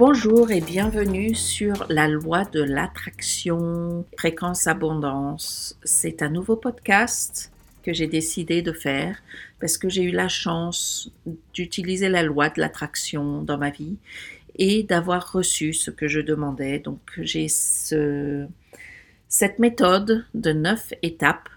Bonjour et bienvenue sur la loi de l'attraction fréquence abondance. C'est un nouveau podcast que j'ai décidé de faire parce que j'ai eu la chance d'utiliser la loi de l'attraction dans ma vie et d'avoir reçu ce que je demandais. Donc j'ai ce, cette méthode de neuf étapes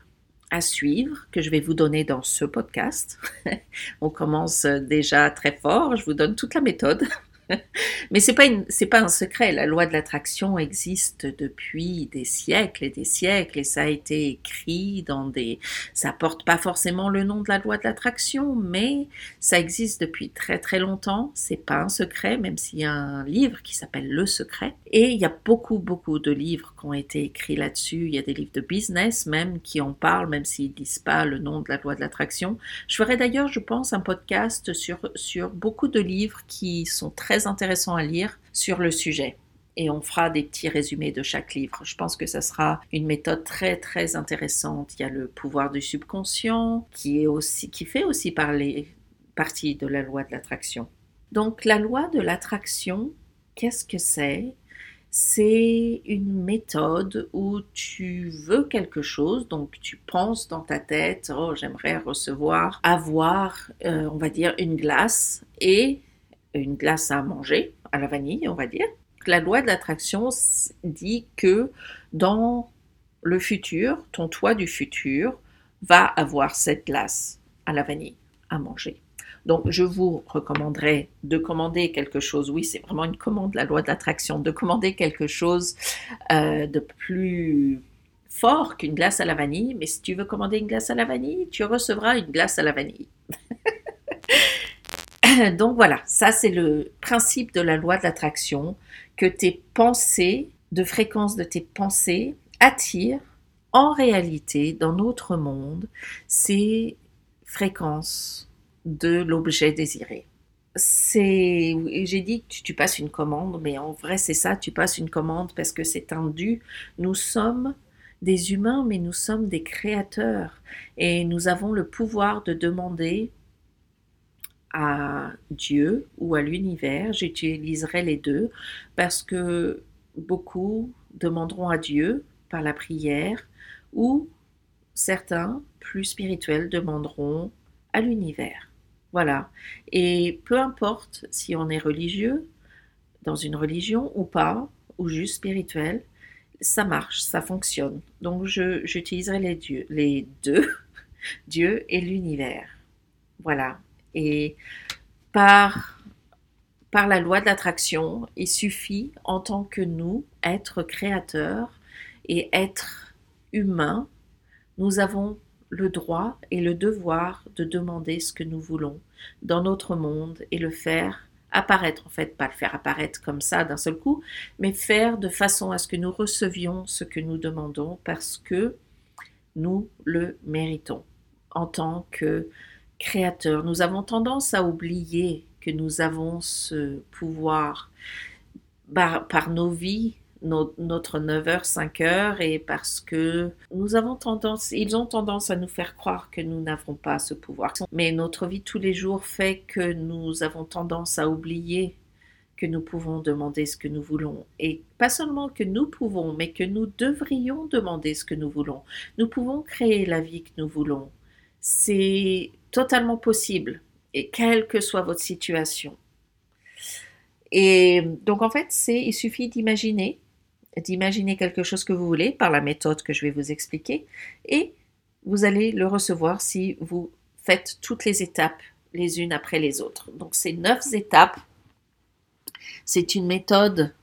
à suivre que je vais vous donner dans ce podcast. On commence déjà très fort, je vous donne toute la méthode. Mais c'est pas c'est pas un secret. La loi de l'attraction existe depuis des siècles et des siècles et ça a été écrit dans des. Ça porte pas forcément le nom de la loi de l'attraction, mais ça existe depuis très très longtemps. C'est pas un secret, même s'il y a un livre qui s'appelle Le Secret. Et il y a beaucoup beaucoup de livres qui ont été écrits là-dessus. Il y a des livres de business même qui en parlent, même s'ils disent pas le nom de la loi de l'attraction. Je ferai d'ailleurs, je pense, un podcast sur sur beaucoup de livres qui sont très intéressant à lire sur le sujet. Et on fera des petits résumés de chaque livre. Je pense que ça sera une méthode très très intéressante. Il y a le pouvoir du subconscient qui, est aussi, qui fait aussi parler, partie de la loi de l'attraction. Donc la loi de l'attraction, qu'est-ce que c'est? C'est une méthode où tu veux quelque chose, donc tu penses dans ta tête, oh j'aimerais recevoir, avoir, euh, on va dire, une glace, et une glace à manger, à la vanille, on va dire. La loi de l'attraction dit que dans le futur, ton toit du futur va avoir cette glace à la vanille à manger. Donc, je vous recommanderais de commander quelque chose. Oui, c'est vraiment une commande, la loi de l'attraction, de commander quelque chose euh, de plus fort qu'une glace à la vanille. Mais si tu veux commander une glace à la vanille, tu recevras une glace à la vanille. Donc voilà, ça c'est le principe de la loi de l'attraction, que tes pensées, de fréquence de tes pensées, attirent en réalité dans notre monde ces fréquences de l'objet désiré. C'est, j'ai dit que tu, tu passes une commande, mais en vrai c'est ça, tu passes une commande parce que c'est un dû. Nous sommes des humains, mais nous sommes des créateurs et nous avons le pouvoir de demander à Dieu ou à l'univers. J'utiliserai les deux parce que beaucoup demanderont à Dieu par la prière ou certains plus spirituels demanderont à l'univers. Voilà. Et peu importe si on est religieux, dans une religion ou pas, ou juste spirituel, ça marche, ça fonctionne. Donc j'utiliserai les, dieux, les deux, Dieu et l'univers. Voilà. Et par, la loi de l'attraction, il suffit en tant que nous, être créateurs et être humains, nous avons le droit et le devoir de demander ce que nous voulons dans notre monde et le faire apparaître, en fait, pas le faire apparaître comme ça d'un seul coup, mais faire de façon à ce que nous recevions ce que nous demandons parce que nous le méritons. En tant que créateur. Nous avons tendance à oublier que nous avons ce pouvoir par, nos vies, notre 9h, 5h, et parce que nous avons tendance, ils ont tendance à nous faire croire que nous n'avons pas ce pouvoir. Mais notre vie tous les jours fait que nous avons tendance à oublier que nous pouvons demander ce que nous voulons. Et pas seulement que nous pouvons, mais que nous devrions demander ce que nous voulons. Nous pouvons créer la vie que nous voulons. C'est totalement possible, et quelle que soit votre situation. Et donc en fait, il suffit d'imaginer, d'imaginer quelque chose que vous voulez par la méthode que je vais vous expliquer, et vous allez le recevoir si vous faites toutes les étapes les unes après les autres. Donc ces neuf étapes, c'est une méthode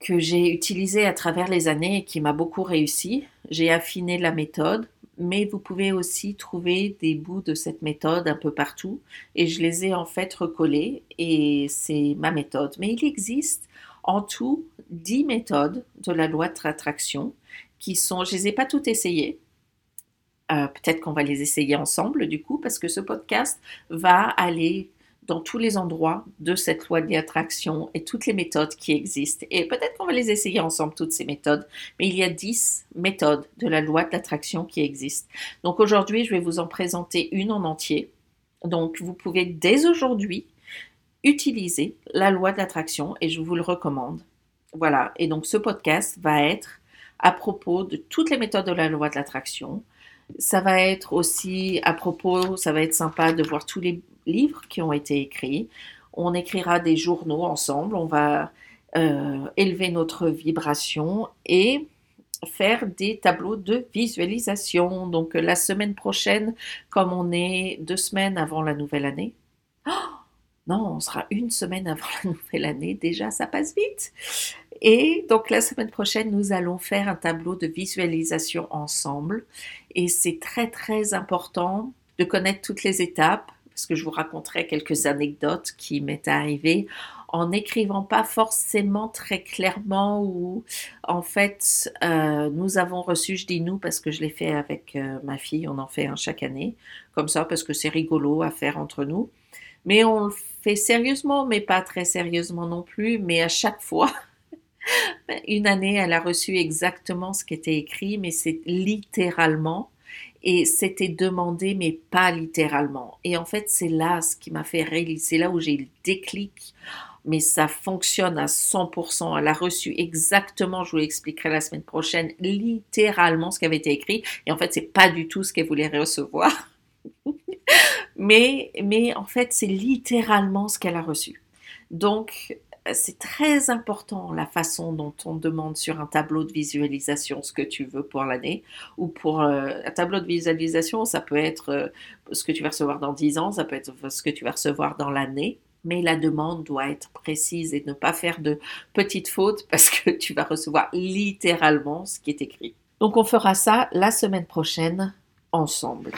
que j'ai utilisée à travers les années et qui m'a beaucoup réussi. J'ai affiné la méthode mais vous pouvez aussi trouver des bouts de cette méthode un peu partout et je les ai en fait recollés et c'est ma méthode. Mais il existe en tout 10 méthodes de la loi de l'attraction qui sont, je les ai pas toutes essayées. Euh, peut-être qu'on va les essayer ensemble du coup parce que ce podcast va aller dans tous les endroits de cette loi de l'attraction et toutes les méthodes qui existent. Et peut-être qu'on va les essayer ensemble, toutes ces méthodes, mais il y a 10 méthodes de la loi de l'attraction qui existent. Donc aujourd'hui, je vais vous en présenter une en entier. Donc vous pouvez dès aujourd'hui utilisez la loi de l'attraction et je vous le recommande. Voilà, et donc ce podcast va être à propos de toutes les méthodes de la loi de l'attraction. Ça va être aussi à propos, ça va être sympa de voir tous les livres qui ont été écrits. On écrira des journaux ensemble, on va euh, élever notre vibration et faire des tableaux de visualisation. Donc la semaine prochaine, comme on est deux semaines avant la nouvelle année, non, on sera une semaine avant la nouvelle année, déjà ça passe vite. Et donc la semaine prochaine, nous allons faire un tableau de visualisation ensemble. Et c'est très très important de connaître toutes les étapes, parce que je vous raconterai quelques anecdotes qui m'est arrivées en n'écrivant pas forcément très clairement ou en fait euh, nous avons reçu, je dis nous parce que je l'ai fait avec euh, ma fille, on en fait un chaque année, comme ça parce que c'est rigolo à faire entre nous. Mais on le fait sérieusement, mais pas très sérieusement non plus, mais à chaque fois, une année, elle a reçu exactement ce qui était écrit, mais c'est littéralement et c'était demandé, mais pas littéralement. Et en fait, c'est là ce qui m'a fait réaliser, c'est là où j'ai le déclic, mais ça fonctionne à 100%. Elle a reçu exactement, je vous l'expliquerai la semaine prochaine, littéralement ce qui avait été écrit. Et en fait, c'est pas du tout ce qu'elle voulait recevoir. mais, mais en fait, c'est littéralement ce qu'elle a reçu. Donc, c'est très important la façon dont on demande sur un tableau de visualisation ce que tu veux pour l'année ou pour euh, un tableau de visualisation, ça peut être euh, ce que tu vas recevoir dans 10 ans, ça peut être ce que tu vas recevoir dans l'année, mais la demande doit être précise et ne pas faire de petites fautes parce que tu vas recevoir littéralement ce qui est écrit. Donc on fera ça la semaine prochaine ensemble.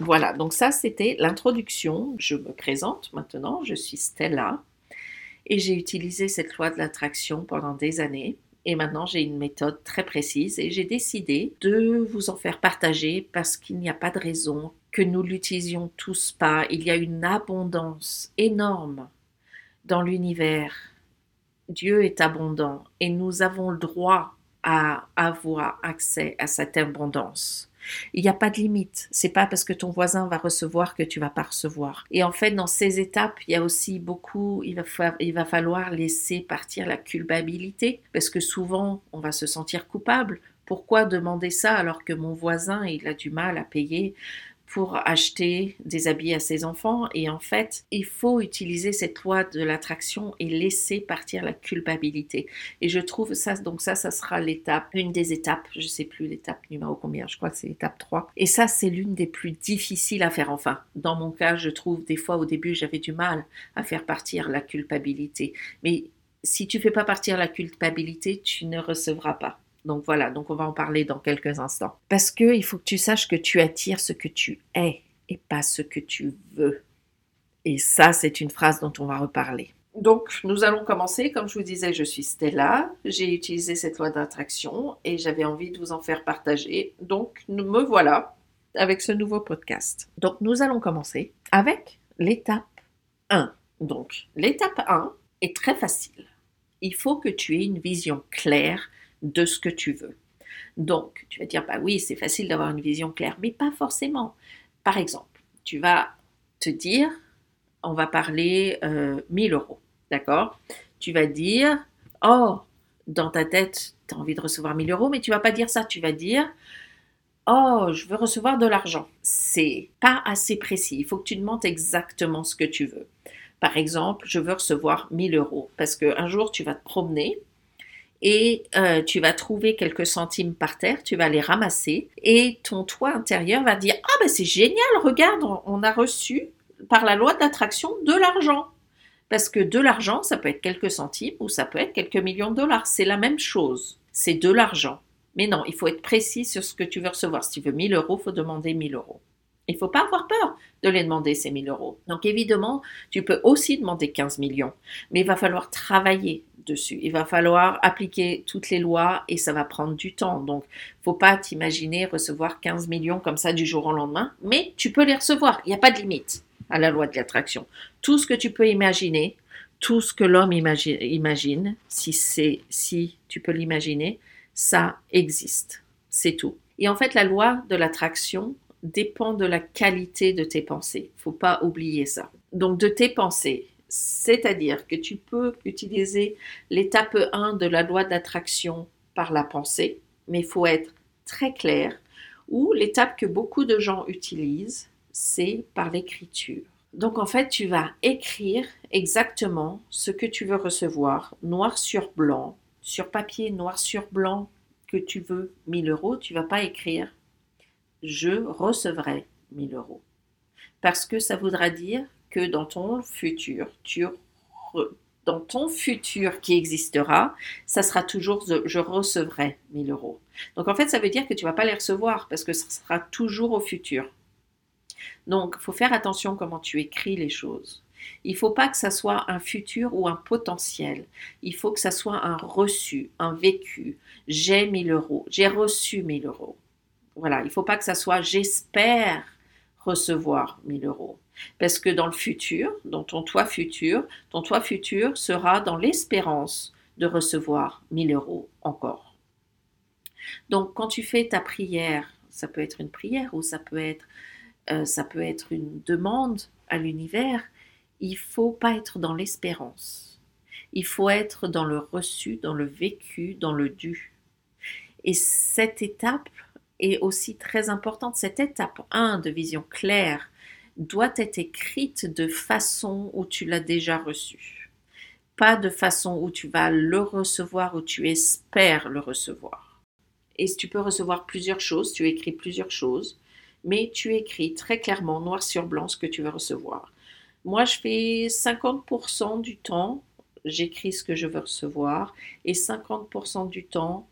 Voilà, donc ça c'était l'introduction. Je me présente maintenant, je suis Stella. Et j'ai utilisé cette loi de l'attraction pendant des années. Et maintenant, j'ai une méthode très précise et j'ai décidé de vous en faire partager parce qu'il n'y a pas de raison que nous l'utilisions tous pas. Il y a une abondance énorme dans l'univers. Dieu est abondant et nous avons le droit à avoir accès à cette abondance. Il n'y a pas de limite. C'est pas parce que ton voisin va recevoir que tu vas pas recevoir. Et en fait, dans ces étapes, il y a aussi beaucoup, il va, il va falloir laisser partir la culpabilité parce que souvent, on va se sentir coupable. Pourquoi demander ça alors que mon voisin, il a du mal à payer pour acheter des habits à ses enfants. Et en fait, il faut utiliser cette loi de l'attraction et laisser partir la culpabilité. Et je trouve ça, donc ça, ça sera l'étape, une des étapes, je sais plus l'étape numéro combien, je crois que c'est l'étape 3. Et ça, c'est l'une des plus difficiles à faire. Enfin, dans mon cas, je trouve des fois au début, j'avais du mal à faire partir la culpabilité. Mais si tu fais pas partir la culpabilité, tu ne recevras pas. Donc voilà, donc on va en parler dans quelques instants. Parce que il faut que tu saches que tu attires ce que tu es et pas ce que tu veux. Et ça, c'est une phrase dont on va reparler. Donc, nous allons commencer. Comme je vous disais, je suis Stella. J'ai utilisé cette loi d'attraction et j'avais envie de vous en faire partager. Donc, me voilà avec ce nouveau podcast. Donc, nous allons commencer avec l'étape 1. Donc, l'étape 1 est très facile. Il faut que tu aies une vision claire de ce que tu veux. Donc, tu vas dire, bah oui, c'est facile d'avoir une vision claire, mais pas forcément. Par exemple, tu vas te dire, on va parler 1000 euh, euros, d'accord? Tu vas dire, oh, dans ta tête, tu as envie de recevoir 1000 euros, mais tu vas pas dire ça, tu vas dire, oh, je veux recevoir de l'argent. C'est pas assez précis. Il faut que tu demandes exactement ce que tu veux. Par exemple, je veux recevoir 1000 euros parce qu'un jour, tu vas te promener et euh, tu vas trouver quelques centimes par terre, tu vas les ramasser et ton toit intérieur va dire ah ben c'est génial, regarde, on a reçu par la loi d'attraction de l'argent. Parce que de l'argent, ça peut être quelques centimes ou ça peut être quelques millions de dollars. C'est la même chose. C'est de l'argent. Mais non, il faut être précis sur ce que tu veux recevoir. Si tu veux 1000 euros, il faut demander 1000 euros. Il ne faut pas avoir peur de les demander, ces 1000 euros. Donc évidemment, tu peux aussi demander 15 millions, mais il va falloir travailler Il va falloir appliquer toutes les lois et ça va prendre du temps. Donc, faut pas t'imaginer recevoir 15 millions comme ça du jour au lendemain, mais tu peux les recevoir. Il n'y a pas de limite à la loi de l'attraction. Tout ce que tu peux imaginer, tout ce que l'homme imagine, imagine, si c'est si tu peux l'imaginer, ça existe. C'est tout. Et en fait, la loi de l'attraction dépend de la qualité de tes pensées. Faut pas oublier ça. Donc de tes pensées, C'est-à-dire que tu peux utiliser l'étape 1 de la loi d'attraction par la pensée, mais il faut être très clair, ou l'étape que beaucoup de gens utilisent, c'est par l'écriture. Donc en fait, tu vas écrire exactement ce que tu veux recevoir, noir sur blanc, sur papier noir sur blanc que tu veux 1000 euros, tu vas pas écrire je recevrai 1000 euros. Parce que ça voudra dire que dans ton futur, qui existera, ça sera toujours je recevrai 1000 euros. Donc en fait, ça veut dire que tu vas pas les recevoir parce que ça sera toujours au futur. Donc, faut faire attention comment tu écris les choses. Il ne faut pas que ça soit un futur ou un potentiel. Il faut que ça soit un reçu, un vécu. J'ai 1000 euros. J'ai reçu 1000 euros. Voilà. Il ne faut pas que ça soit j'espère recevoir 1000 euros. Parce que dans le futur, dans ton toi futur, ton toi futur sera dans l'espérance de recevoir 1000 euros encore. Donc, quand tu fais ta prière, ça peut être une prière ou ça peut être euh, ça peut être une demande à l'univers, il faut pas être dans l'espérance. Il faut être dans le reçu, dans le vécu, dans le dû. Et cette étape est aussi très importante. Cette étape 1 de vision claire doit être écrite de façon où tu l'as déjà reçu. Pas de façon où tu vas le recevoir, où tu espères le recevoir. Et tu peux recevoir plusieurs choses, tu écris plusieurs choses mais tu écris très clairement, noir sur blanc, ce que tu veux recevoir. Moi, je fais 50% du temps, j'écris ce que je veux recevoir, et 50% du temps,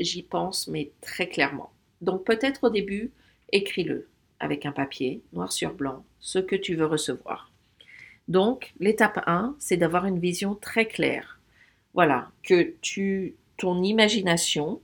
j'y pense, mais très clairement. Donc peut-être au début, écris-le avec un papier, noir sur blanc, ce que tu veux recevoir. Donc, l'étape 1, c'est d'avoir une vision très claire. Voilà, que tu, ton imagination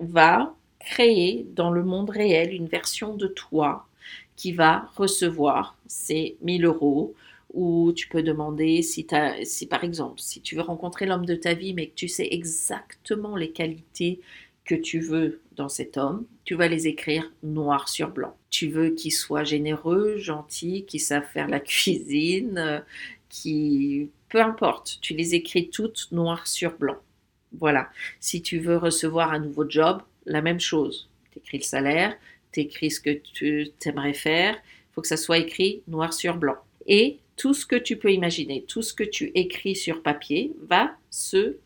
va créer dans le monde réel une version de toi qui va recevoir ces 1000 euros ou tu peux demander si, si par exemple, si tu veux rencontrer l'homme de ta vie mais que tu sais exactement les qualités que tu veux dans cet homme, tu vas les écrire noir sur blanc. Tu veux qu'il soit généreux, gentil, qu'il sache faire la cuisine, qui... Peu importe, tu les écris toutes noir sur blanc. Voilà. Si tu veux recevoir un nouveau job, la même chose. Tu écris le salaire, tu écris ce que tu aimerais faire, il faut que ça soit écrit noir sur blanc. Et tout ce que tu peux imaginer, tout ce que tu écris sur papier va se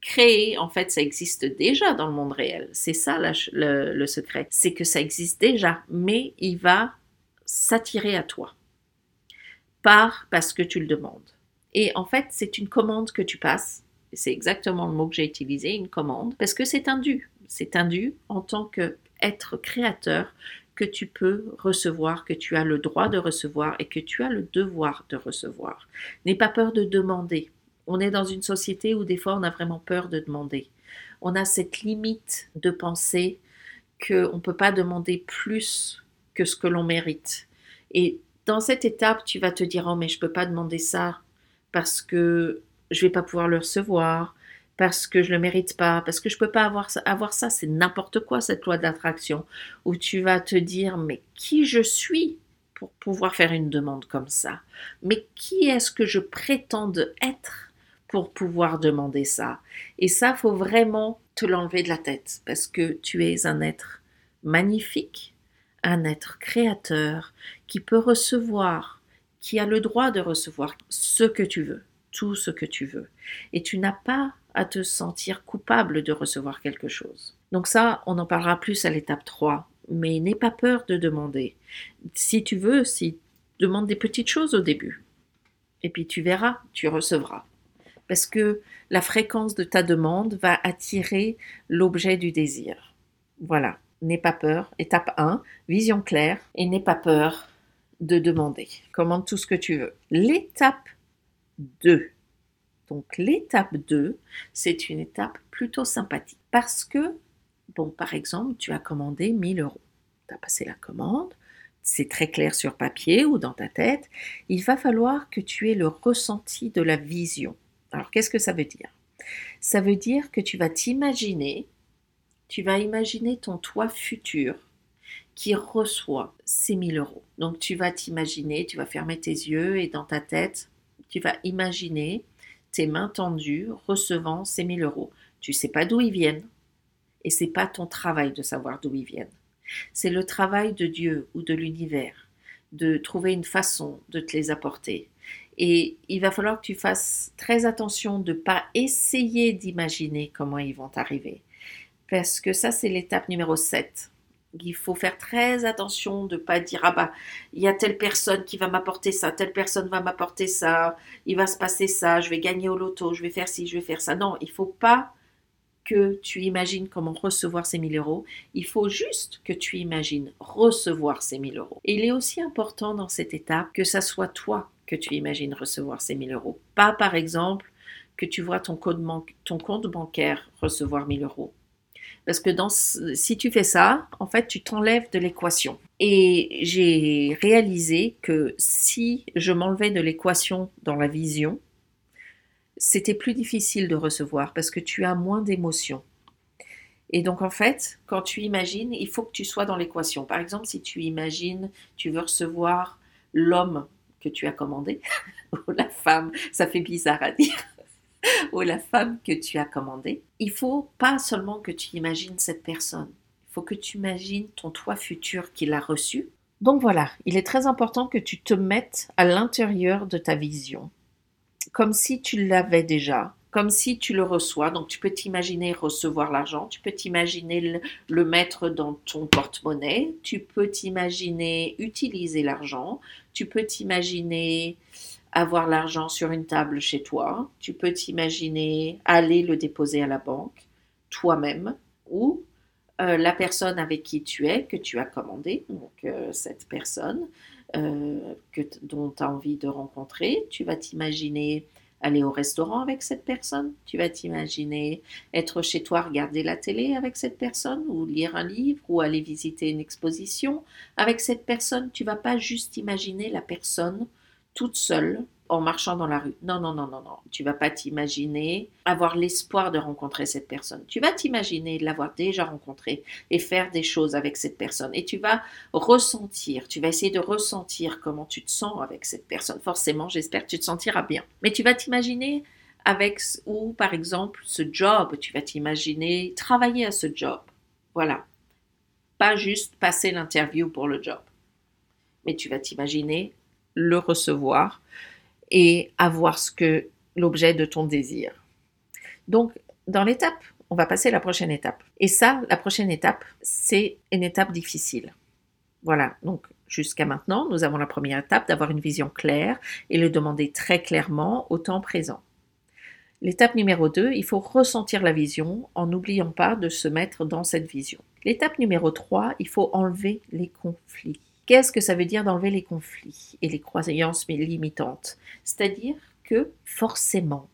créer. En fait, ça existe déjà dans le monde réel. C'est ça le, secret. C'est que ça existe déjà, mais il va s'attirer à toi. Par parce que tu le demandes. Et en fait, c'est une commande que tu passes. C'est exactement le mot que j'ai utilisé, une commande, parce que c'est un dû c'est un dû en tant qu'être créateur que tu peux recevoir, que tu as le droit de recevoir et que tu as le devoir de recevoir. N'aie pas peur de demander. On est dans une société où des fois on a vraiment peur de demander. On a cette limite de penser qu'on ne peut pas demander plus que ce que l'on mérite. Et dans cette étape, tu vas te dire, oh mais je ne peux pas demander ça parce que je ne vais pas pouvoir le recevoir, parce que je le mérite pas, parce que je peux pas avoir ça, avoir ça, c'est n'importe quoi cette loi d'attraction où tu vas te dire mais qui je suis pour pouvoir faire une demande comme ça? Mais qui est-ce que je prétends être? Pour pouvoir demander ça Et ça faut vraiment te l'enlever de la tête parce que tu es un être magnifique, un être créateur qui peut recevoir, qui a le droit de recevoir ce que tu veux, tout ce que tu veux. Et tu n'as pas à te sentir coupable de recevoir quelque chose. Donc ça, on en parlera plus à l'étape 3, mais n'aie pas peur de demander. Si tu veux, si demande des petites choses au début. Et puis tu verras, tu recevras. Parce que la fréquence de ta demande va attirer l'objet du désir. Voilà, n'aie pas peur. Étape 1, vision claire et n'aie pas peur de demander. Commande tout ce que tu veux. L'étape 2, donc l'étape 2, c'est une étape plutôt sympathique parce que, bon, par exemple, tu as commandé 1000 euros. Tu as passé la commande, c'est très clair sur papier ou dans ta tête. Il va falloir que tu aies le ressenti de la vision. Alors qu'est-ce que ça veut dire? Ça veut dire que tu vas t'imaginer, tu vas imaginer ton toi futur qui reçoit ces 1000 euros. Donc tu vas t'imaginer, tu vas fermer tes yeux et dans ta tête, tu vas imaginer tes mains tendues recevant ces 1000 euros. Tu sais pas d'où ils viennent et c'est pas ton travail de savoir d'où ils viennent. C'est le travail de Dieu ou de l'univers de trouver une façon de te les apporter. Et il va falloir que tu fasses très attention de ne pas essayer d'imaginer comment ils vont arriver. Parce que ça, c'est l'étape numéro 7. Il faut faire très attention de ne pas dire Ah bah, il y a telle personne qui va m'apporter ça, telle personne va m'apporter ça, il va se passer ça, je vais gagner au loto, je vais faire ci, je vais faire ça. Non, il faut pas que tu imagines comment recevoir ces 1000 euros, il faut juste que tu imagines recevoir ces 1000 euros. Et il est aussi important dans cette étape que ça soit toi que tu imagines recevoir ces 1000 euros. Pas par exemple que tu vois ton compte, ton compte bancaire recevoir 1000 euros. Parce que dans, si tu fais ça, en fait, tu t'enlèves de l'équation. Et j'ai réalisé que si je m'enlevais de l'équation dans la vision, c'était plus difficile de recevoir parce que tu as moins d'émotions. Et donc en fait, quand tu imagines, il faut que tu sois dans l'équation. Par exemple, si tu imagines, tu veux recevoir l'homme que tu as commandé, ou la femme, ça fait bizarre à dire, ou la femme que tu as commandée, il faut pas seulement que tu imagines cette personne, il faut que tu imagines ton toi futur qui l'a reçu. Donc voilà, il est très important que tu te mettes à l'intérieur de ta vision. Comme si tu l'avais déjà, comme si tu le reçois. Donc tu peux t'imaginer recevoir l'argent, tu peux t'imaginer le, mettre dans ton porte-monnaie, tu peux t'imaginer utiliser l'argent, tu peux t'imaginer avoir l'argent sur une table chez toi, tu peux t'imaginer aller le déposer à la banque toi-même ou euh, la personne avec qui tu es, que tu as commandé, donc euh, cette personne, euh, que, dont tu as envie de rencontrer. Tu vas t'imaginer aller au restaurant avec cette personne? Tu vas t'imaginer être chez toi, regarder la télé avec cette personne, ou lire un livre, ou aller visiter une exposition avec cette personne? Tu vas pas juste imaginer la personne toute seule en marchant dans la rue. Non, non, non, non, non. Tu vas pas t'imaginer avoir l'espoir de rencontrer cette personne. Tu vas t'imaginer l'avoir déjà rencontrée et faire des choses avec cette personne. Et tu vas ressentir, tu vas essayer de ressentir comment tu te sens avec cette personne. Forcément, j'espère que tu te sentiras bien. Mais tu vas t'imaginer avec, ou par exemple, ce job, tu vas t'imaginer travailler à ce job. Voilà. Pas juste passer l'interview pour le job. Mais tu vas t'imaginer le recevoir et avoir ce que l'objet de ton désir. Donc, dans l'étape, on va passer à la prochaine étape. Et ça, la prochaine étape, c'est une étape difficile. Voilà, donc jusqu'à maintenant, nous avons la première étape d'avoir une vision claire et le demander très clairement au temps présent. L'étape numéro 2, il faut ressentir la vision en n'oubliant pas de se mettre dans cette vision. L'étape numéro 3, il faut enlever les conflits. Qu'est-ce que ça veut dire d'enlever les conflits et les croyances limitantes? C'est-à-dire que forcément,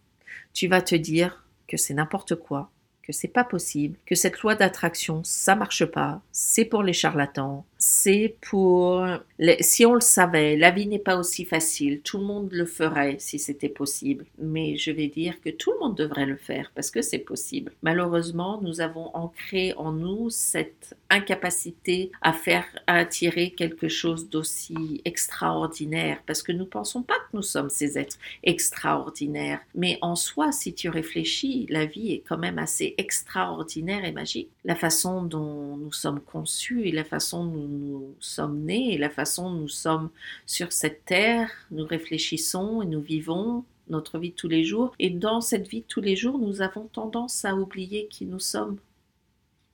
tu vas te dire que c'est n'importe quoi, que c'est pas possible, que cette loi d'attraction, ça marche pas, c'est pour les charlatans, c'est pour... Si on le savait, la vie n'est pas aussi facile, tout le monde le ferait si c'était possible, mais je vais dire que tout le monde devrait le faire parce que c'est possible. Malheureusement, nous avons ancré en nous cette incapacité à faire, à attirer quelque chose d'aussi extraordinaire parce que nous pensons pas que nous sommes ces êtres extraordinaires, mais en soi, si tu réfléchis, la vie est quand même assez extraordinaire et magique. La façon dont nous sommes conçus et la façon dont nous sommes nés et la façon dont nous sommes sur cette terre, nous réfléchissons et nous vivons notre vie de tous les jours. Et dans cette vie de tous les jours, nous avons tendance à oublier qui nous sommes.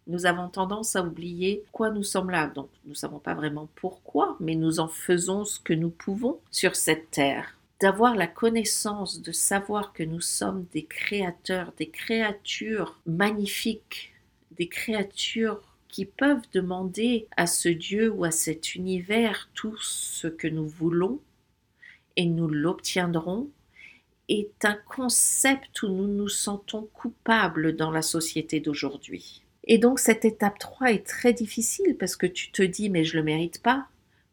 Nous avons tendance à oublier pourquoi nous sommes là. Donc, nous ne savons pas vraiment pourquoi, mais nous en faisons ce que nous pouvons sur cette terre d'avoir la connaissance, de savoir que nous sommes des créateurs, des créatures magnifiques, des créatures qui peuvent demander à ce Dieu ou à cet univers tout ce que nous voulons et nous l'obtiendrons est un concept où nous nous sentons coupables dans la société d'aujourd'hui. Et donc cette étape 3 est très difficile parce que tu te dis mais je le mérite pas,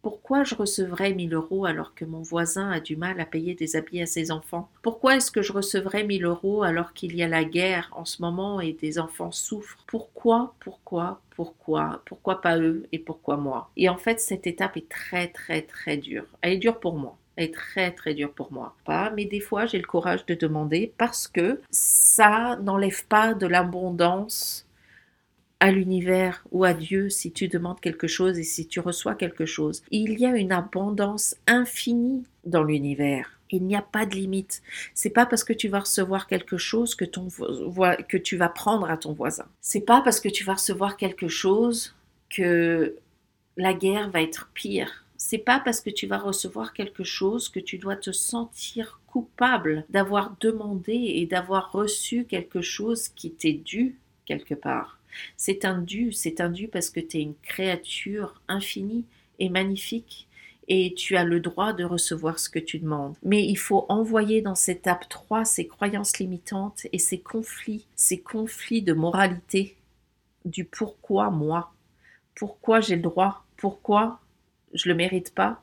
pourquoi je recevrais 1000 euros alors que mon voisin a du mal à payer des habits à ses enfants? Pourquoi est-ce que je recevrais 1000 euros alors qu'il y a la guerre en ce moment et des enfants souffrent? Pourquoi, pourquoi, pourquoi Pourquoi pas eux et pourquoi moi? Et en fait, cette étape est très très très dure. Elle est dure pour moi. est très très dur pour moi. Pas, mais des fois j'ai le courage de demander parce que ça n'enlève pas de l'abondance à l'univers ou à Dieu si tu demandes quelque chose et si tu reçois quelque chose. Il y a une abondance infinie dans l'univers. Il n'y a pas de limite. C'est pas parce que tu vas recevoir quelque chose que, tu vas prendre à ton voisin. C'est pas parce que tu vas recevoir quelque chose que la guerre va être pire. C'est pas parce que tu vas recevoir quelque chose que tu dois te sentir coupable d'avoir demandé et d'avoir reçu quelque chose qui t'est dû quelque part. C'est un c'est un parce que tu es une créature infinie et magnifique et tu as le droit de recevoir ce que tu demandes. Mais il faut envoyer dans cette étape 3 ces croyances limitantes et ces conflits, ces conflits de moralité, du pourquoi moi, pourquoi j'ai le droit, pourquoi je le mérite pas?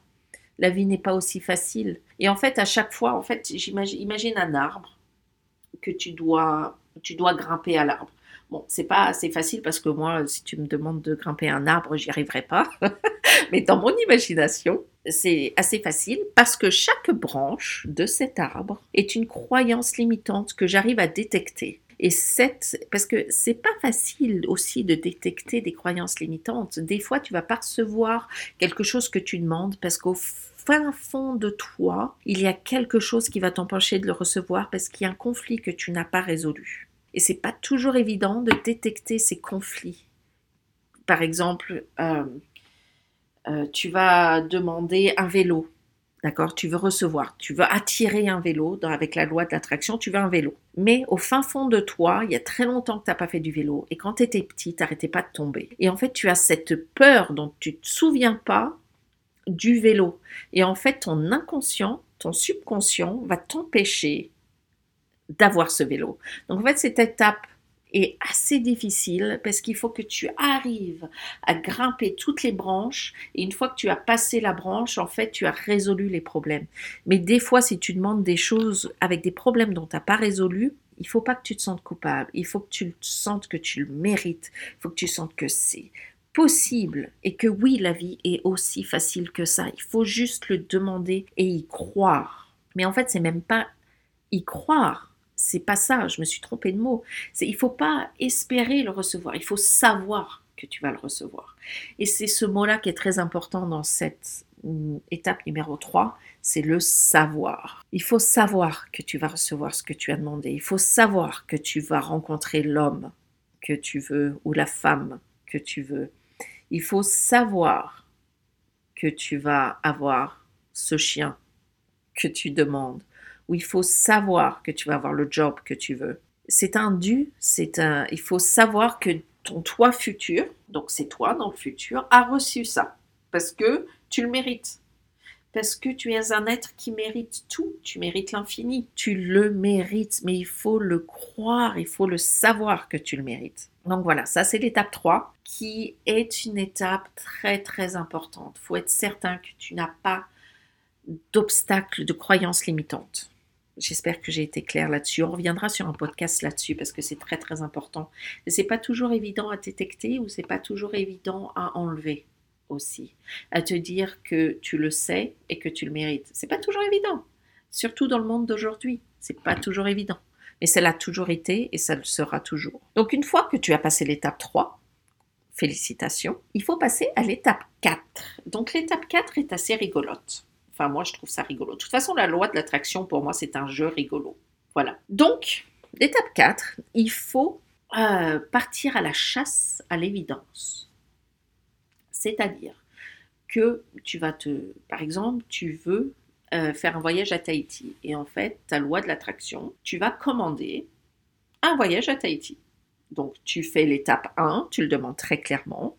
La vie n'est pas aussi facile. Et en fait, à chaque fois, en fait, j'imagine imagine un arbre que tu dois, tu dois grimper à l'arbre. Bon, c'est pas assez facile parce que moi, si tu me demandes de grimper un arbre, j'y arriverai pas. Mais dans mon imagination, c'est assez facile parce que chaque branche de cet arbre est une croyance limitante que j'arrive à détecter. Et cette, parce que c'est pas facile aussi de détecter des croyances limitantes. Des fois, tu vas pas recevoir quelque chose que tu demandes parce qu'au fin fond de toi, il y a quelque chose qui va t'empêcher de le recevoir parce qu'il y a un conflit que tu n'as pas résolu. Et c'est pas toujours évident de détecter ces conflits. Par exemple, euh, euh, tu vas demander un vélo. D'accord? Tu veux recevoir, tu veux attirer un vélo avec la loi de l'attraction, tu veux un vélo. Mais au fin fond de toi, il y a très longtemps que tu n'as pas fait du vélo. Et quand tu étais petit, tu n'arrêtais pas de tomber. Et en fait, tu as cette peur dont tu te souviens pas du vélo. Et en fait, ton inconscient, ton subconscient va t'empêcher d'avoir ce vélo. Donc en fait, cette étape est assez difficile parce qu'il faut que tu arrives à grimper toutes les branches et une fois que tu as passé la branche, en fait, tu as résolu les problèmes. Mais des fois, si tu demandes des choses avec des problèmes dont tu n'as pas résolu, il faut pas que tu te sentes coupable, il faut que tu sentes que tu le mérites, il faut que tu sentes que c'est possible et que oui, la vie est aussi facile que ça. Il faut juste le demander et y croire. Mais en fait, c'est même pas y croire, c'est pas ça, je me suis trompée de mot. C'est il faut pas espérer le recevoir, il faut savoir que tu vas le recevoir. Et c'est ce mot-là qui est très important dans cette mm, étape numéro 3, c'est le savoir. Il faut savoir que tu vas recevoir ce que tu as demandé. Il faut savoir que tu vas rencontrer l'homme que tu veux ou la femme que tu veux. Il faut savoir que tu vas avoir ce chien que tu demandes où il faut savoir que tu vas avoir le job que tu veux. C'est un dû, c'est un, il faut savoir que ton toi futur, donc c'est toi dans le futur, a reçu ça parce que tu le mérites. Parce que tu es un être qui mérite tout, tu mérites l'infini, tu le mérites, mais il faut le croire, il faut le savoir que tu le mérites. Donc voilà, ça c'est l'étape 3 qui est une étape très très importante. Il faut être certain que tu n'as pas d'obstacles, de croyances limitantes. J'espère que j'ai été claire là-dessus. On reviendra sur un podcast là-dessus parce que c'est très très important. C'est pas toujours évident à détecter ou c'est pas toujours évident à enlever aussi. À te dire que tu le sais et que tu le mérites. C'est pas toujours évident. Surtout dans le monde d'aujourd'hui. C'est pas toujours évident. Mais ça l'a toujours été et ça le sera toujours. Donc une fois que tu as passé l'étape 3, félicitations, il faut passer à l'étape 4. Donc l'étape 4 est assez rigolote. Enfin, moi, je trouve ça rigolo. De toute façon, la loi de l'attraction, pour moi, c'est un jeu rigolo. Voilà. Donc, l'étape 4, il faut euh, partir à la chasse à l'évidence. C'est-à-dire que tu vas te... Par exemple, tu veux euh, faire un voyage à Tahiti. Et en fait, ta loi de l'attraction, tu vas commander un voyage à Tahiti. Donc, tu fais l'étape 1, tu le demandes très clairement.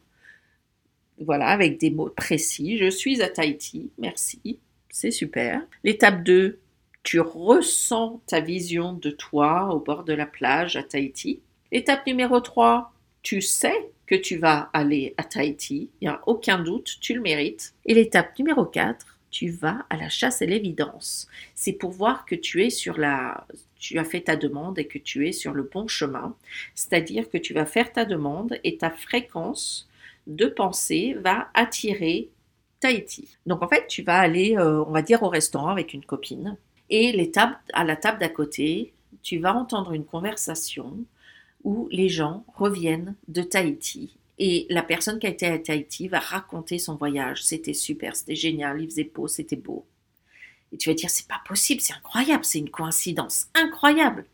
Voilà, avec des mots précis. Je suis à Tahiti, merci c'est super. L'étape 2, tu ressens ta vision de toi au bord de la plage à Tahiti. L'étape numéro 3, tu sais que tu vas aller à Tahiti, il n'y a aucun doute, tu le mérites. Et l'étape numéro 4, tu vas à la chasse à l'évidence. C'est pour voir que tu es sur la tu as fait ta demande et que tu es sur le bon chemin, c'est-à-dire que tu vas faire ta demande et ta fréquence de pensée va attirer Donc en fait, tu vas aller, euh, on va dire, au restaurant avec une copine. Et les tables, à la table d'à côté, tu vas entendre une conversation où les gens reviennent de Tahiti. Et la personne qui a été à Tahiti va raconter son voyage. C'était super, c'était génial, il faisait beau, c'était beau. Et tu vas dire, c'est pas possible, c'est incroyable, c'est une coïncidence incroyable.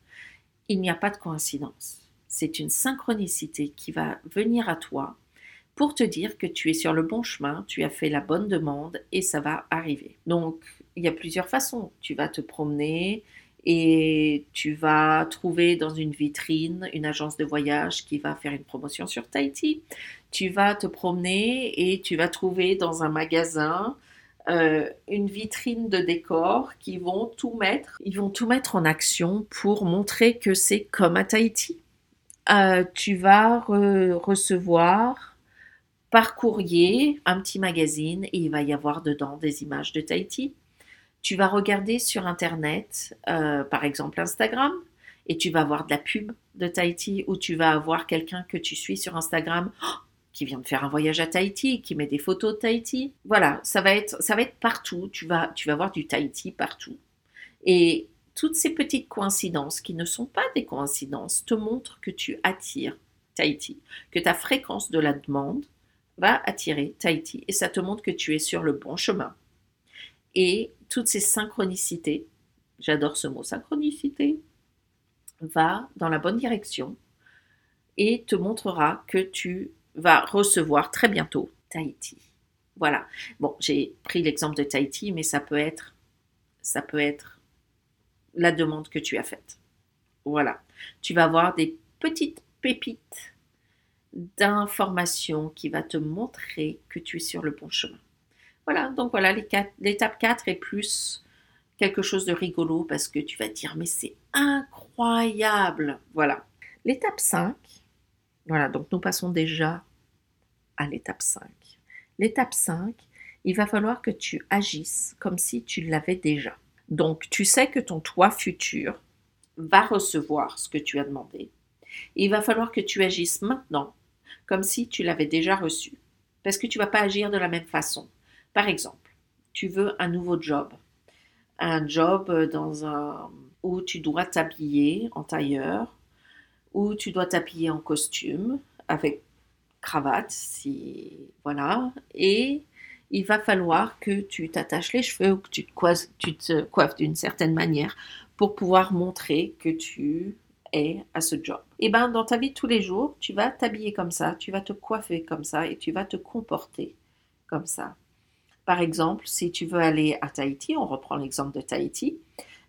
Il n'y a pas de coïncidence. C'est une synchronicité qui va venir à toi pour te dire que tu es sur le bon chemin, tu as fait la bonne demande et ça va arriver. Donc, il y a plusieurs façons. Tu vas te promener et tu vas trouver dans une vitrine une agence de voyage qui va faire une promotion sur Tahiti. Tu vas te promener et tu vas trouver dans un magasin euh, une vitrine de décor qui vont tout mettre. Ils vont tout mettre en action pour montrer que c'est comme à Tahiti. Euh, tu vas recevoir par courrier un petit magazine et il va y avoir dedans des images de Tahiti. Tu vas regarder sur Internet, euh, par exemple Instagram, et tu vas voir de la pub de Tahiti ou tu vas avoir quelqu'un que tu suis sur Instagram oh, qui vient de faire un voyage à Tahiti, qui met des photos de Tahiti. Voilà, ça va être, ça va être partout. Tu vas, tu vas voir du Tahiti partout. Et toutes ces petites coïncidences qui ne sont pas des coïncidences te montrent que tu attires Tahiti, que ta fréquence de la demande va attirer Tahiti et ça te montre que tu es sur le bon chemin. Et toutes ces synchronicités, j'adore ce mot synchronicité, va dans la bonne direction et te montrera que tu vas recevoir très bientôt Tahiti. Voilà. Bon, j'ai pris l'exemple de Tahiti, mais ça peut être, ça peut être la demande que tu as faite. Voilà. Tu vas avoir des petites pépites d'informations qui va te montrer que tu es sur le bon chemin. Voilà, donc voilà, l'étape 4 est plus quelque chose de rigolo parce que tu vas dire mais c'est incroyable. Voilà. L'étape 5, voilà, donc nous passons déjà à l'étape 5. L'étape 5, il va falloir que tu agisses comme si tu l'avais déjà. Donc tu sais que ton toi futur va recevoir ce que tu as demandé. il va falloir que tu agisses maintenant comme si tu l'avais déjà reçu. Parce que tu vas pas agir de la même façon. Par exemple, tu veux un nouveau job. Un job dans un où tu dois t'habiller en tailleur, où tu dois t'habiller en costume avec cravate, si voilà, et il va falloir que tu t'attaches les cheveux ou que tu te coiffes d'une certaine manière pour pouvoir montrer que tu à ce job. Et eh ben dans ta vie tous les jours, tu vas t'habiller comme ça, tu vas te coiffer comme ça et tu vas te comporter comme ça. Par exemple, si tu veux aller à Tahiti, on reprend l'exemple de Tahiti,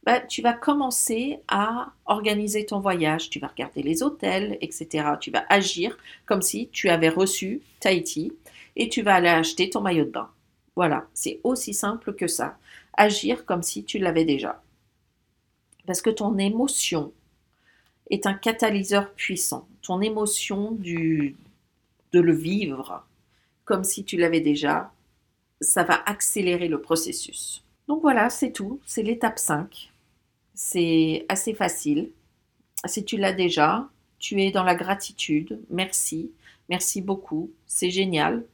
ben, tu vas commencer à organiser ton voyage, tu vas regarder les hôtels, etc. Tu vas agir comme si tu avais reçu Tahiti et tu vas aller acheter ton maillot de bain. Voilà, c'est aussi simple que ça. Agir comme si tu l'avais déjà. Parce que ton émotion est un catalyseur puissant. Ton émotion du, de le vivre comme si tu l'avais déjà, ça va accélérer le processus. Donc voilà, c'est tout. C'est l'étape 5. C'est assez facile. Si tu l'as déjà, tu es dans la gratitude. Merci. Merci beaucoup. C'est génial.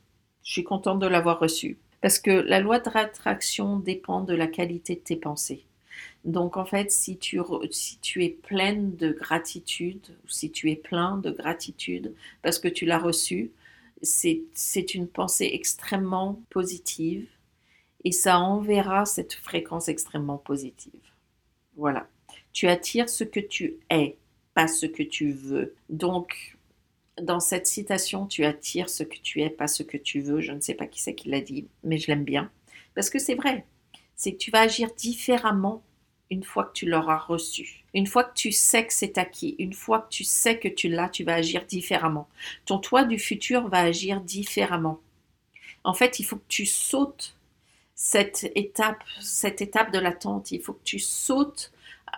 Je suis contente de l'avoir reçu. Parce que la loi de rétraction dépend de la qualité de tes pensées. Donc en fait, si tu, si tu es pleine de gratitude, si tu es plein de gratitude parce que tu l'as reçu, c'est une pensée extrêmement positive et ça enverra cette fréquence extrêmement positive. Voilà. Tu attires ce que tu es, pas ce que tu veux. Donc, dans cette citation, tu attires ce que tu es, pas ce que tu veux. Je ne sais pas qui c'est qui l'a dit, mais je l'aime bien. Parce que c'est vrai. C'est que tu vas agir différemment une fois que tu l'auras reçu. Une fois que tu sais que c'est acquis, une fois que tu sais que tu l'as, tu vas agir différemment. Ton toi du futur va agir différemment. En fait, il faut que tu sautes cette étape, cette étape de l'attente. Il faut que tu sautes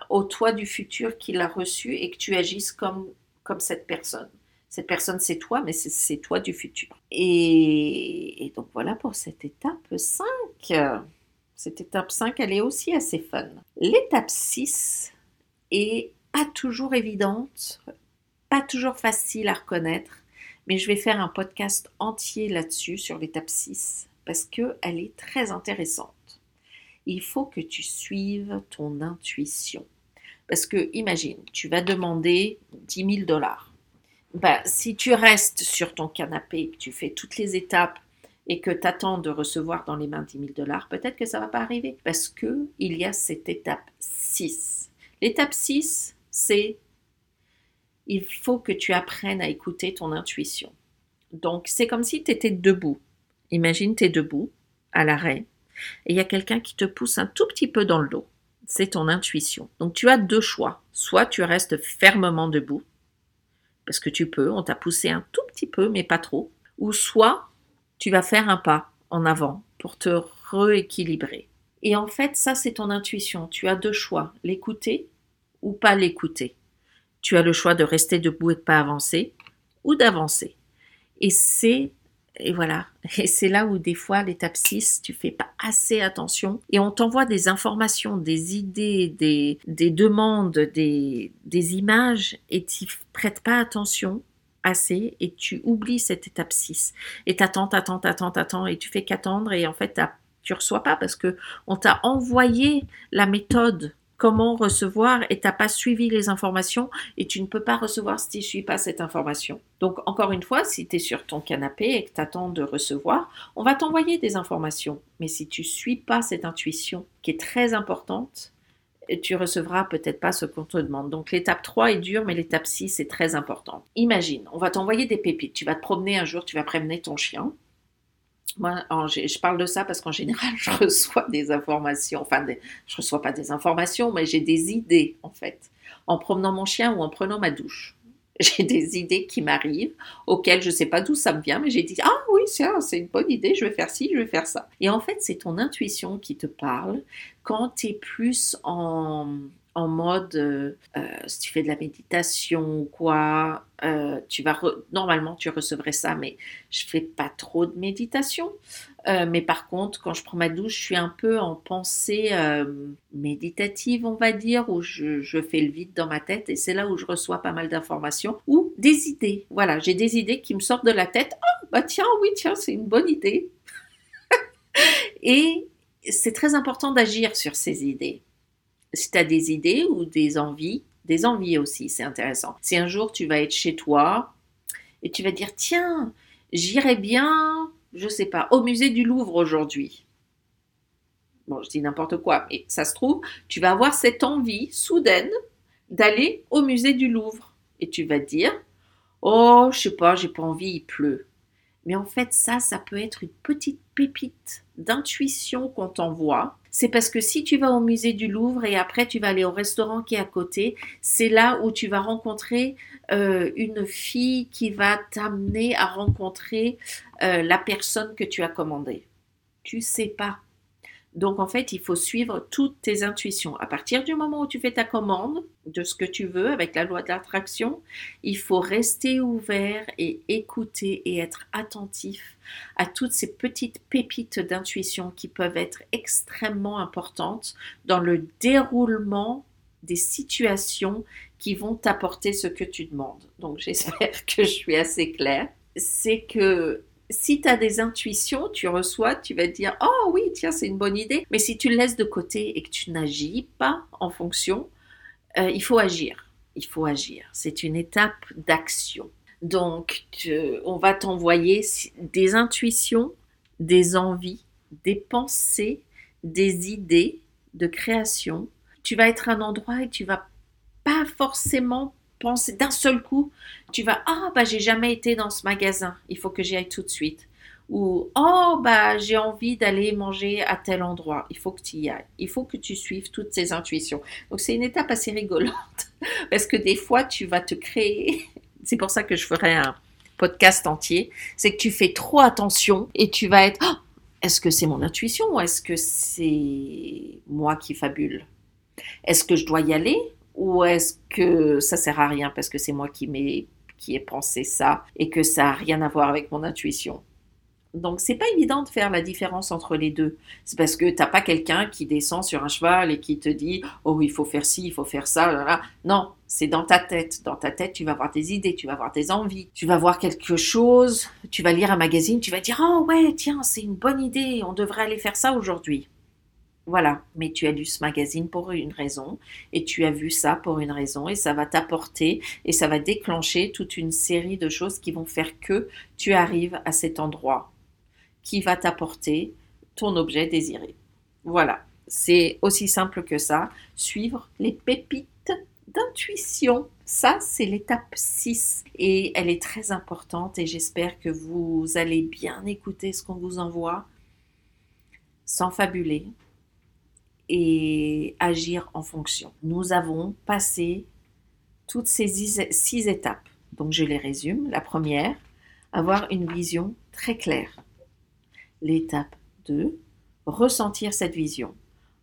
au toi du futur qui l'a reçu et que tu agisses comme, comme cette personne. Cette personne, c'est toi, mais c'est toi du futur. Et, et, donc voilà pour cette étape 5. Cette étape 5, elle est aussi assez fun. L'étape 6 est pas toujours évidente, pas toujours facile à reconnaître, mais je vais faire un podcast entier là-dessus sur l'étape 6 parce qu'elle est très intéressante. Il faut que tu suives ton intuition. Parce que, imagine, tu vas demander 10 000 dollars. Bah, si tu restes sur ton canapé, que tu fais toutes les étapes et que tu attends de recevoir dans les mains 10 000 dollars, peut-être que ça ne va pas arriver. Parce qu'il y a cette étape 6. L'étape 6, c'est il faut que tu apprennes à écouter ton intuition. Donc, c'est comme si tu étais debout. Imagine, tu es debout, à l'arrêt, et il y a quelqu'un qui te pousse un tout petit peu dans le dos. C'est ton intuition. Donc, tu as deux choix. Soit tu restes fermement debout, parce que tu peux, on t'a poussé un tout petit peu, mais pas trop. Ou soit tu vas faire un pas en avant pour te rééquilibrer. Et en fait, ça, c'est ton intuition. Tu as deux choix, l'écouter ou pas l'écouter. Tu as le choix de rester debout et de pas avancer ou d'avancer. Et c'est et voilà. Et c'est là où des fois, l'étape 6, tu fais pas assez attention et on t'envoie des informations, des idées, des, des demandes, des, des images et tu prêtes pas attention assez et tu oublies cette étape 6. Et t'attends, t'attends, t'attends, t'attends et tu fais qu'attendre et en fait, tu reçois pas parce que on t'a envoyé la méthode comment recevoir et t'as pas suivi les informations et tu ne peux pas recevoir si tu ne suis pas cette information. Donc encore une fois, si tu es sur ton canapé et que tu attends de recevoir, on va t'envoyer des informations. Mais si tu suis pas cette intuition qui est très importante, tu recevras peut-être pas ce qu'on te demande. Donc l'étape 3 est dure, mais l'étape 6 est très importante. Imagine, on va t'envoyer des pépites. Tu vas te promener un jour, tu vas prémener ton chien. Moi, je parle de ça parce qu'en général, je reçois des informations. Enfin, je je reçois pas des informations, mais j'ai des idées, en fait, en promenant mon chien ou en prenant ma douche. J'ai des idées qui m'arrivent, auxquelles je ne sais pas d'où ça me vient, mais j'ai dit Ah oui, c'est une bonne idée, je vais faire ci, je vais faire ça. Et en fait, c'est ton intuition qui te parle quand tu es plus en, en mode, euh, euh, si tu fais de la méditation ou quoi, euh, tu vas normalement tu recevrais ça, mais je fais pas trop de méditation. Mais par contre, quand je prends ma douche, je suis un peu en pensée méditative, on va dire, où je, fais le vide dans ma tête et c'est là où je reçois pas mal d'informations ou des idées. Voilà, j'ai des idées qui me sortent de la tête. Oh, bah tiens, oui, tiens, c'est une bonne idée. et c'est très important d'agir sur ces idées si tu as des idées ou des envies, des envies aussi, c'est intéressant. Si un jour tu vas être chez toi et tu vas dire tiens, j'irai bien, je sais pas, au musée du Louvre aujourd'hui. Bon, je dis n'importe quoi, mais ça se trouve, tu vas avoir cette envie soudaine d'aller au musée du Louvre et tu vas dire oh, je sais pas, j'ai pas envie, il pleut. Mais en fait, ça, ça peut être une petite pépite d'intuition qu'on t'envoie. C'est parce que si tu vas au musée du Louvre et après tu vas aller au restaurant qui est à côté, c'est là où tu vas rencontrer euh, une fille qui va t'amener à rencontrer euh, la personne que tu as commandée. Tu sais pas. Donc en fait, il faut suivre toutes tes intuitions. À partir du moment où tu fais ta commande de ce que tu veux avec la loi de l'attraction, il faut rester ouvert et écouter et être attentif à toutes ces petites pépites d'intuition qui peuvent être extrêmement importantes dans le déroulement des situations qui vont t'apporter ce que tu demandes. Donc j'espère que je suis assez claire. C'est que si tu as des intuitions, tu reçois, tu vas te dire Oh oui, tiens, c'est une bonne idée. Mais si tu le laisses de côté et que tu n'agis pas en fonction, euh, il faut agir. Il faut agir. C'est une étape d'action. Donc, on va t'envoyer des intuitions, des envies, des pensées, des idées de création. Tu vas être à un endroit et tu vas pas forcément penser d'un seul coup, tu vas ah bah j'ai jamais été dans ce magasin, il faut que j'y aille tout de suite. Ou oh bah j'ai envie d'aller manger à tel endroit, il faut que tu y ailles. Il faut que tu suives toutes ces intuitions. Donc c'est une étape assez rigolote parce que des fois tu vas te créer. C'est pour ça que je ferai un podcast entier. C'est que tu fais trop attention et tu vas être oh, est-ce que c'est mon intuition ou est-ce que c'est moi qui fabule? Est-ce que je dois y aller? Ou est-ce que ça sert à rien parce que c'est moi qui, qui ai pensé ça et que ça n'a rien à voir avec mon intuition? Donc c'est pas évident de faire la différence entre les deux. C'est parce que t'as pas quelqu'un qui descend sur un cheval et qui te dit oh il faut faire ci, il faut faire ça. Non, c'est dans ta tête. Dans ta tête, tu vas avoir des idées, tu vas avoir des envies, tu vas voir quelque chose, tu vas lire un magazine, tu vas dire oh ouais tiens c'est une bonne idée, on devrait aller faire ça aujourd'hui. Voilà, mais tu as lu ce magazine pour une raison et tu as vu ça pour une raison et ça va t'apporter et ça va déclencher toute une série de choses qui vont faire que tu arrives à cet endroit qui va t'apporter ton objet désiré. Voilà, c'est aussi simple que ça. Suivre les pépites d'intuition. Ça, c'est l'étape 6 et elle est très importante et j'espère que vous allez bien écouter ce qu'on vous envoie sans fabuler, et agir en fonction. Nous avons passé toutes ces six étapes. Donc je les résume. La première, avoir une vision très claire. L'étape 2, ressentir cette vision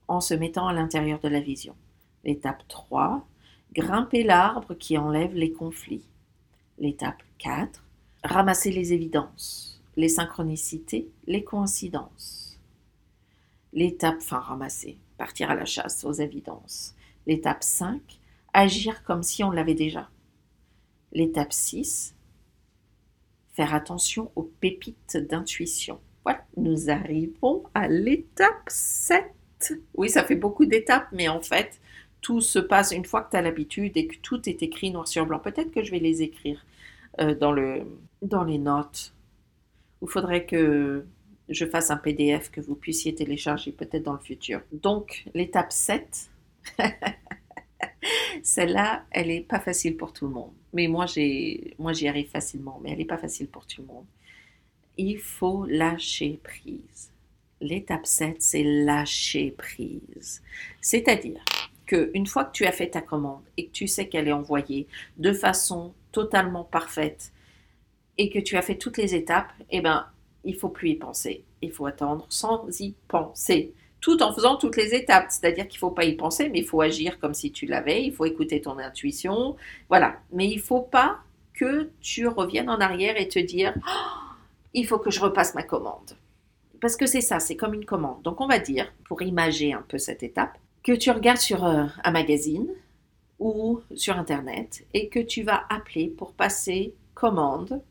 en se mettant à l'intérieur de la vision. L'étape 3, grimper l'arbre qui enlève les conflits. L'étape 4, ramasser les évidences, les synchronicités, les coïncidences. L'étape, enfin ramasser, partir à la chasse aux évidences. L'étape 5, agir comme si on l'avait déjà. L'étape 6, faire attention aux pépites d'intuition. Voilà, nous arrivons à l'étape 7. Oui, ça fait beaucoup d'étapes, mais en fait, tout se passe une fois que tu as l'habitude et que tout est écrit noir sur blanc. Peut-être que je vais les écrire euh, dans, le, dans les notes. Il faudrait que je fasse un PDF que vous puissiez télécharger peut-être dans le futur. Donc, l'étape 7, celle-là, elle n'est pas facile pour tout le monde. Mais moi, moi j'y arrive facilement, mais elle n'est pas facile pour tout le monde. Il faut lâcher prise. L'étape 7, c'est lâcher prise. C'est-à-dire qu'une fois que tu as fait ta commande et que tu sais qu'elle est envoyée de façon totalement parfaite et que tu as fait toutes les étapes, eh ben, il faut plus y penser. Il faut attendre sans y penser, tout en faisant toutes les étapes. C'est-à-dire qu'il faut pas y penser, mais il faut agir comme si tu l'avais. Il faut écouter ton intuition, voilà. Mais il faut pas que tu reviennes en arrière et te dire oh, il faut que je repasse ma commande. Parce que c'est ça, c'est comme une commande. Donc on va dire, pour imager un peu cette étape, que tu regardes sur euh, un magazine ou sur Internet et que tu vas appeler pour passer commande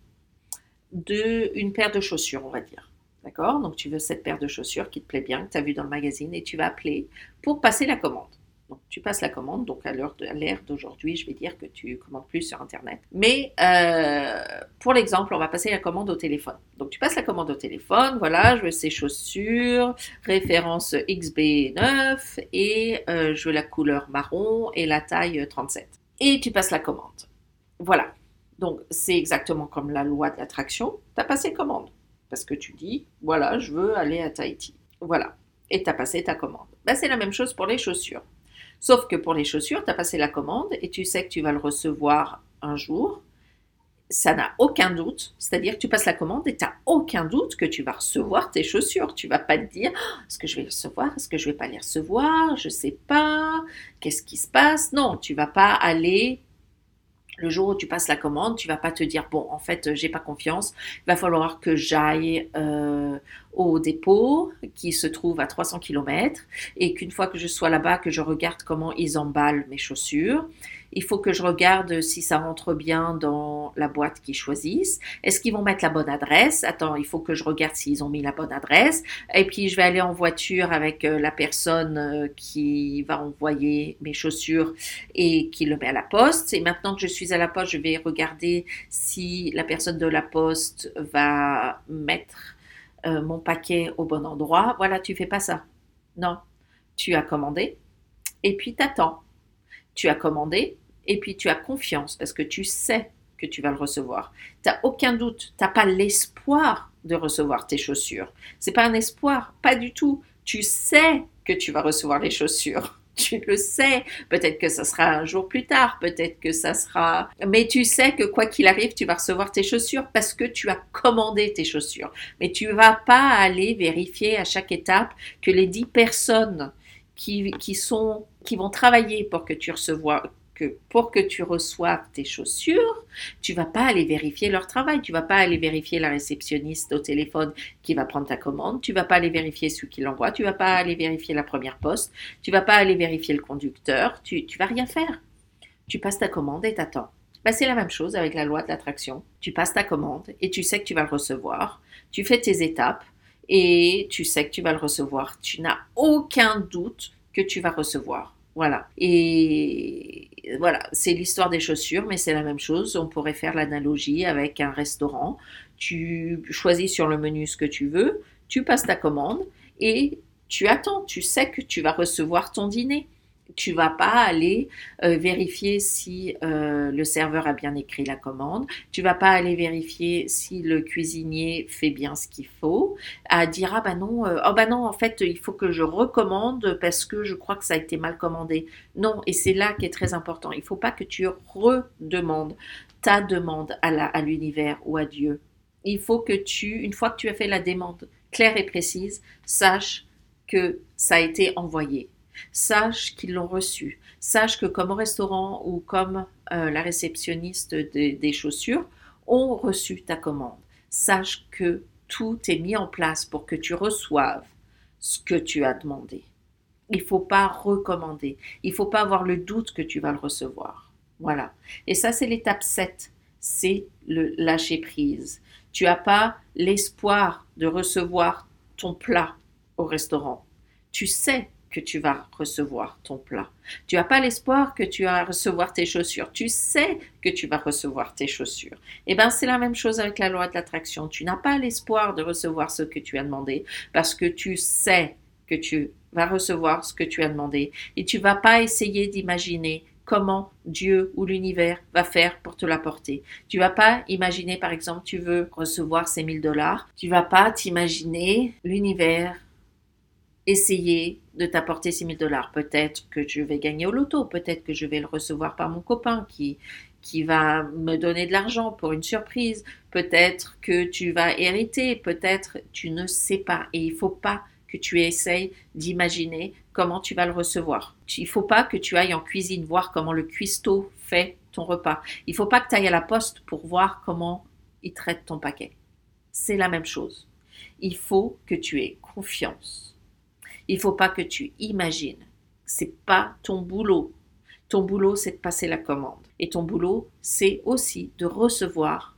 de une paire de chaussures, on va dire. D'accord? Donc tu veux cette paire de chaussures qui te plaît bien, que tu as vu dans le magazine, et tu vas appeler pour passer la commande. Donc tu passes la commande, donc à l'ère d'aujourd'hui, je vais dire que tu commandes plus sur Internet. Mais euh, pour l'exemple, on va passer la commande au téléphone. Donc tu passes la commande au téléphone, voilà, je veux ces chaussures, référence XB9, et euh, je veux la couleur marron et la taille 37. Et tu passes la commande. Voilà, donc, c'est exactement comme la loi de l'attraction. Tu as passé commande. Parce que tu dis, voilà, je veux aller à Tahiti. Voilà. Et tu as passé ta commande. Ben, c'est la même chose pour les chaussures. Sauf que pour les chaussures, tu as passé la commande et tu sais que tu vas le recevoir un jour. Ça n'a aucun doute. C'est-à-dire que tu passes la commande et tu n'as aucun doute que tu vas recevoir tes chaussures. Tu vas pas te dire, oh, est-ce que je vais les recevoir? Est-ce que je vais pas les recevoir? Je sais pas. Qu'est-ce qui se passe? Non, tu vas pas aller le jour où tu passes la commande, tu vas pas te dire bon, en fait, j'ai pas confiance. Il va falloir que j'aille euh, au dépôt qui se trouve à 300 km et qu'une fois que je sois là-bas, que je regarde comment ils emballent mes chaussures il faut que je regarde si ça rentre bien dans la boîte qu'ils choisissent. Est-ce qu'ils vont mettre la bonne adresse? Attends, il faut que je regarde s'ils ont mis la bonne adresse. Et puis, je vais aller en voiture avec euh, la personne euh, qui va envoyer mes chaussures et qui le met à la poste. Et maintenant que je suis à la poste, je vais regarder si la personne de la poste va mettre euh, mon paquet au bon endroit. Voilà, tu fais pas ça. Non, tu as commandé et puis t'attends tu as commandé et puis tu as confiance parce que tu sais que tu vas le recevoir. Tu n'as aucun doute, tu n'as pas l'espoir de recevoir tes chaussures. C'est pas un espoir, pas du tout. Tu sais que tu vas recevoir les chaussures. Tu le sais. Peut-être que ça sera un jour plus tard, peut-être que ça sera. Mais tu sais que quoi qu'il arrive, tu vas recevoir tes chaussures parce que tu as commandé tes chaussures. Mais tu vas pas aller vérifier à chaque étape que les dix personnes qui, qui, sont, qui vont travailler pour que tu, que pour que tu reçoives tes chaussures, tu vas pas aller vérifier leur travail, tu vas pas aller vérifier la réceptionniste au téléphone qui va prendre ta commande, tu vas pas aller vérifier celui qui l'envoie, tu vas pas aller vérifier la première poste, tu vas pas aller vérifier le conducteur, tu tu vas rien faire. Tu passes ta commande et t'attends. Bah, c'est la même chose avec la loi de l'attraction. Tu passes ta commande et tu sais que tu vas le recevoir. Tu fais tes étapes et tu sais que tu vas le recevoir. Tu n'as aucun doute que tu vas recevoir. Voilà. Et voilà, c'est l'histoire des chaussures, mais c'est la même chose. On pourrait faire l'analogie avec un restaurant. Tu choisis sur le menu ce que tu veux, tu passes ta commande et tu attends. Tu sais que tu vas recevoir ton dîner tu vas pas aller euh, vérifier si euh, le serveur a bien écrit la commande, tu vas pas aller vérifier si le cuisinier fait bien ce qu'il faut, à dire ah bah non, euh, oh bah non en fait il faut que je recommande parce que je crois que ça a été mal commandé. Non, et c'est là qui est très important. Il faut pas que tu redemandes ta demande à l'univers ou à Dieu. Il faut que tu, une fois que tu as fait la demande claire et précise, sache que ça a été envoyé sache qu'ils l'ont reçu. Sache que comme au restaurant ou comme euh, la réceptionniste des chaussures ont reçu ta commande. Sache que tout est mis en place pour que tu reçoives ce que tu as demandé. Il ne faut pas recommander. Il ne faut pas avoir le doute que tu vas le recevoir. Voilà. Et ça, c'est l'étape 7. C'est le lâcher prise. Tu n'as pas l'espoir de recevoir ton plat au restaurant. Tu sais que tu vas recevoir ton plat. Tu n'as pas l'espoir que tu vas recevoir tes chaussures. Tu sais que tu vas recevoir tes chaussures. Et eh bien, c'est la même chose avec la loi de l'attraction. Tu n'as pas l'espoir de recevoir ce que tu as demandé parce que tu sais que tu vas recevoir ce que tu as demandé et tu vas pas essayer d'imaginer comment Dieu ou l'univers va faire pour te l'apporter. Tu vas pas imaginer, par exemple, tu veux recevoir ces 1000 dollars. Tu vas pas t'imaginer l'univers essayer de t'apporter 6 000 dollars. Peut-être que je vais gagner au loto, peut-être que je vais le recevoir par mon copain qui, qui va me donner de l'argent pour une surprise, peut-être que tu vas hériter, peut-être tu ne sais pas. Et il faut pas que tu essayes d'imaginer comment tu vas le recevoir. Il faut pas que tu ailles en cuisine voir comment le cuistot fait ton repas. Il faut pas que tu ailles à la poste pour voir comment il traite ton paquet. C'est la même chose. Il faut que tu aies confiance il faut pas que tu imagines. C'est pas ton boulot. Ton boulot, c'est de passer la commande. Et ton boulot, c'est aussi de recevoir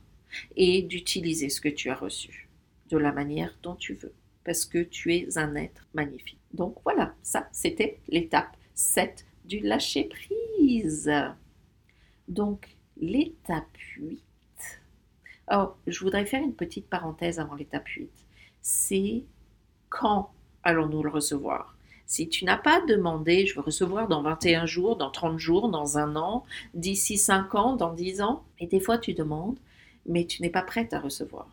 et d'utiliser ce que tu as reçu de la manière dont tu veux. Parce que tu es un être magnifique. Donc voilà, ça, c'était l'étape 7 du lâcher prise. Donc, l'étape 8. Oh, je voudrais faire une petite parenthèse avant l'étape 8. C'est quand allons-nous le recevoir? Si tu n'as pas demandé, je veux recevoir dans 21 jours, dans 30 jours, dans un an, d'ici 5 ans, dans 10 ans, et des fois tu demandes, mais tu n'es pas prête à recevoir.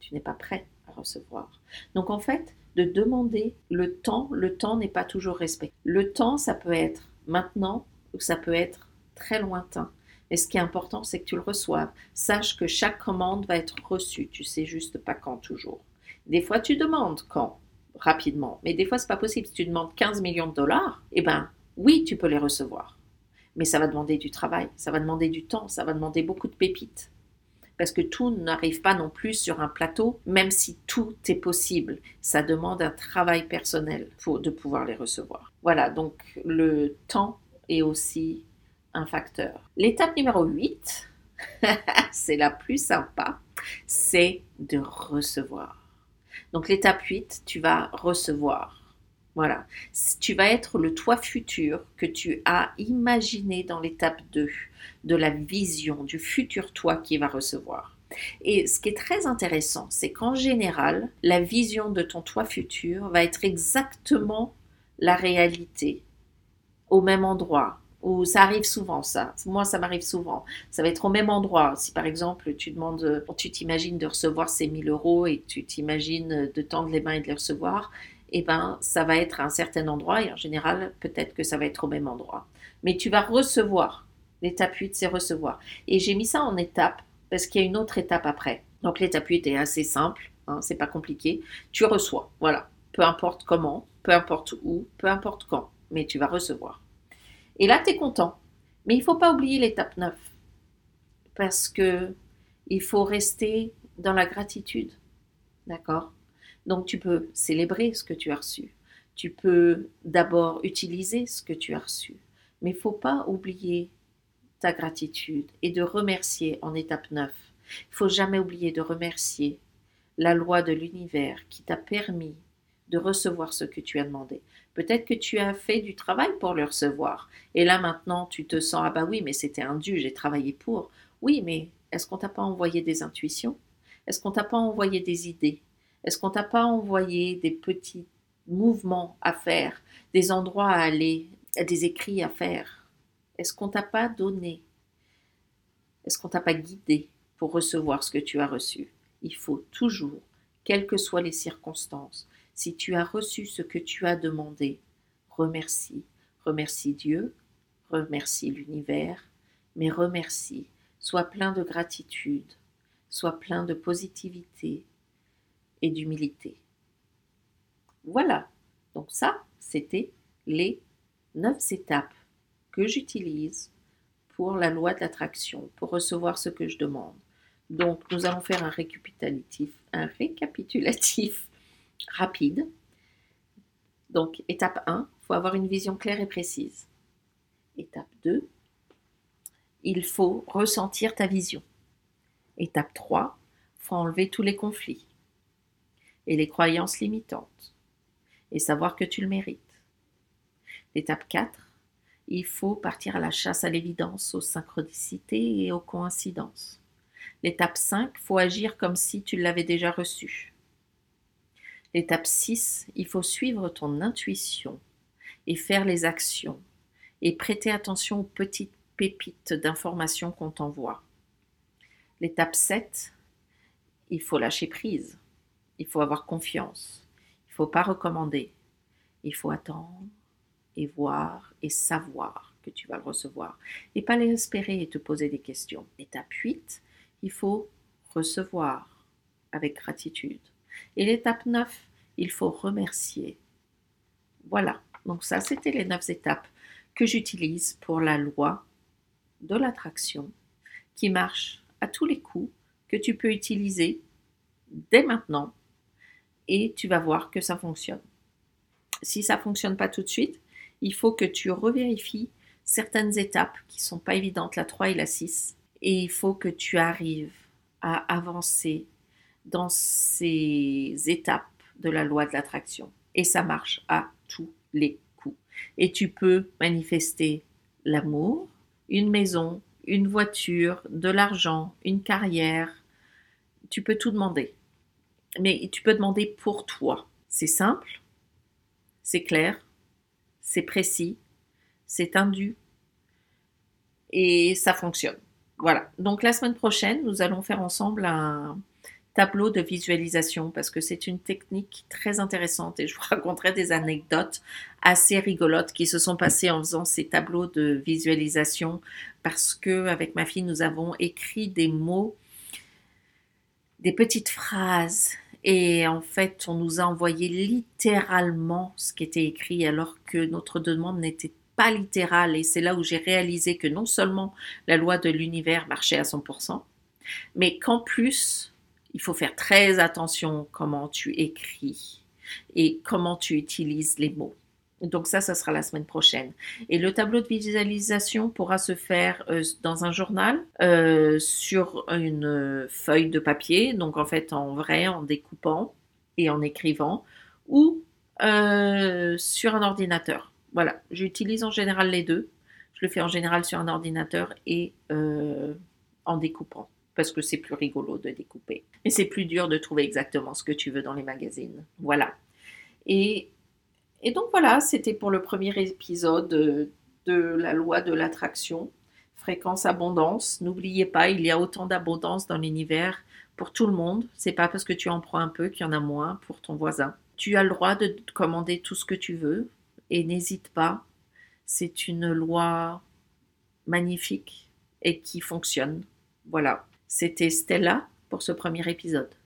Tu n'es pas prêt à recevoir. Donc en fait, de demander le temps, le temps n'est pas toujours respecté. Le temps, ça peut être maintenant ou ça peut être très lointain. Et ce qui est important, c'est que tu le reçoives. Sache que chaque commande va être reçue. Tu sais juste pas quand toujours. Des fois, tu demandes quand rapidement. Mais des fois, c'est pas possible. Si tu demandes 15 millions de dollars, eh ben, oui, tu peux les recevoir. Mais ça va demander du travail, ça va demander du temps, ça va demander beaucoup de pépites. Parce que tout n'arrive pas non plus sur un plateau, même si tout est possible. Ça demande un travail personnel pour, de pouvoir les recevoir. Voilà, donc le temps est aussi un facteur. L'étape numéro 8, c'est la plus sympa, c'est de recevoir. Donc l'étape 8, tu vas recevoir. Voilà. Tu vas être le toi futur que tu as imaginé dans l'étape 2 de la vision du futur toi qui va recevoir. Et ce qui est très intéressant, c'est qu'en général, la vision de ton toi futur va être exactement la réalité au même endroit, ou ça arrive souvent, ça. Moi, ça m'arrive souvent. Ça va être au même endroit. Si par exemple, tu demandes, tu t'imagines de recevoir ces 1000 euros et tu t'imagines de tendre les mains et de les recevoir, eh ben, ça va être à un certain endroit et en général, peut-être que ça va être au même endroit. Mais tu vas recevoir. L'étape 8, c'est recevoir. Et j'ai mis ça en étape parce qu'il y a une autre étape après. Donc l'étape 8 est assez simple, hein, c'est pas compliqué. Tu reçois, voilà. Peu importe comment, peu importe où, peu importe quand, mais tu vas recevoir. Et là, tu es content. Mais il ne faut pas oublier l'étape 9 parce que il faut rester dans la gratitude. D'accord? Donc tu peux célébrer ce que tu as reçu. Tu peux d'abord utiliser ce que tu as reçu. Mais il ne faut pas oublier ta gratitude et de remercier en étape 9. Il faut jamais oublier de remercier la loi de l'univers qui t'a permis de recevoir ce que tu as demandé. Peut-être que tu as fait du travail pour le recevoir. Et là maintenant, tu te sens, ah bah oui, mais c'était un j'ai travaillé pour. Oui, mais est-ce qu'on t'a pas envoyé des intuitions? Est-ce qu'on t'a pas envoyé des idées? Est-ce qu'on t'a pas envoyé des petits mouvements à faire, des endroits à aller, des écrits à faire? Est-ce qu'on t'a pas donné? Est-ce qu'on t'a pas guidé pour recevoir ce que tu as reçu? Il faut toujours, quelles que soient les circonstances, si tu as reçu ce que tu as demandé, remercie. Remercie Dieu, remercie l'univers, mais remercie. Sois plein de gratitude, sois plein de positivité et d'humilité. Voilà, donc ça, c'était les neuf étapes que j'utilise pour la loi de l'attraction, pour recevoir ce que je demande. Donc, nous allons faire un récapitulatif, un récapitulatif rapide. Donc, étape 1, il faut avoir une vision claire et précise. Étape 2, il faut ressentir ta vision. Étape 3, il faut enlever tous les conflits et les croyances limitantes et savoir que tu le mérites. L'étape 4, il faut partir à la chasse à l'évidence, aux synchronicités et aux coïncidences. L'étape 5, il faut agir comme si tu l'avais déjà reçu. L'étape 6, il faut suivre ton intuition et faire les actions et prêter attention aux petites pépites d'informations qu'on t'envoie. L'étape 7, il faut lâcher prise, il faut avoir confiance, il ne faut pas recommander, il faut attendre et voir et savoir que tu vas le recevoir et pas l'espérer et te poser des questions. Étape 8, il faut recevoir avec gratitude. Et l'étape 9, il faut remercier. Voilà, donc ça, c'était les neuf étapes que j'utilise pour la loi de l'attraction qui marche à tous les coups, que tu peux utiliser dès maintenant et tu vas voir que ça fonctionne. Si ça ne fonctionne pas tout de suite, il faut que tu revérifies certaines étapes qui ne sont pas évidentes, la 3 et la 6, et il faut que tu arrives à avancer dans ces étapes de la loi de l'attraction. Et ça marche à tous les coups. Et tu peux manifester l'amour, une maison, une voiture, de l'argent, une carrière. Tu peux tout demander. Mais tu peux demander pour toi. C'est simple, c'est clair, c'est précis, c'est indu et ça fonctionne. Voilà. Donc la semaine prochaine, nous allons faire ensemble un, tableau de visualisation parce que c'est une technique très intéressante et je vous raconterai des anecdotes assez rigolotes qui se sont passées en faisant ces tableaux de visualisation parce que avec ma fille nous avons écrit des mots des petites phrases et en fait on nous a envoyé littéralement ce qui était écrit alors que notre demande n'était pas littérale et c'est là où j'ai réalisé que non seulement la loi de l'univers marchait à 100% mais qu'en plus il faut faire très attention comment tu écris et comment tu utilises les mots. Donc ça, ça sera la semaine prochaine. Et le tableau de visualisation pourra se faire euh, dans un journal, euh, sur une feuille de papier, donc en fait en vrai, en découpant et en écrivant, ou euh, sur un ordinateur. Voilà, j'utilise en général les deux. Je le fais en général sur un ordinateur et en découpant parce que c'est plus rigolo de découper. Et c'est plus dur de trouver exactement ce que tu veux dans les magazines. Voilà. Et, donc voilà, c'était pour le premier épisode de, de la loi de l'attraction. Fréquence abondance. N'oubliez pas, il y a autant d'abondance dans l'univers pour tout le monde. C'est pas parce que tu en prends un peu qu'il y en a moins pour ton voisin. Tu as le droit de commander tout ce que tu veux et n'hésite pas. C'est une loi magnifique et qui fonctionne. Voilà. C'était Stella pour ce premier épisode.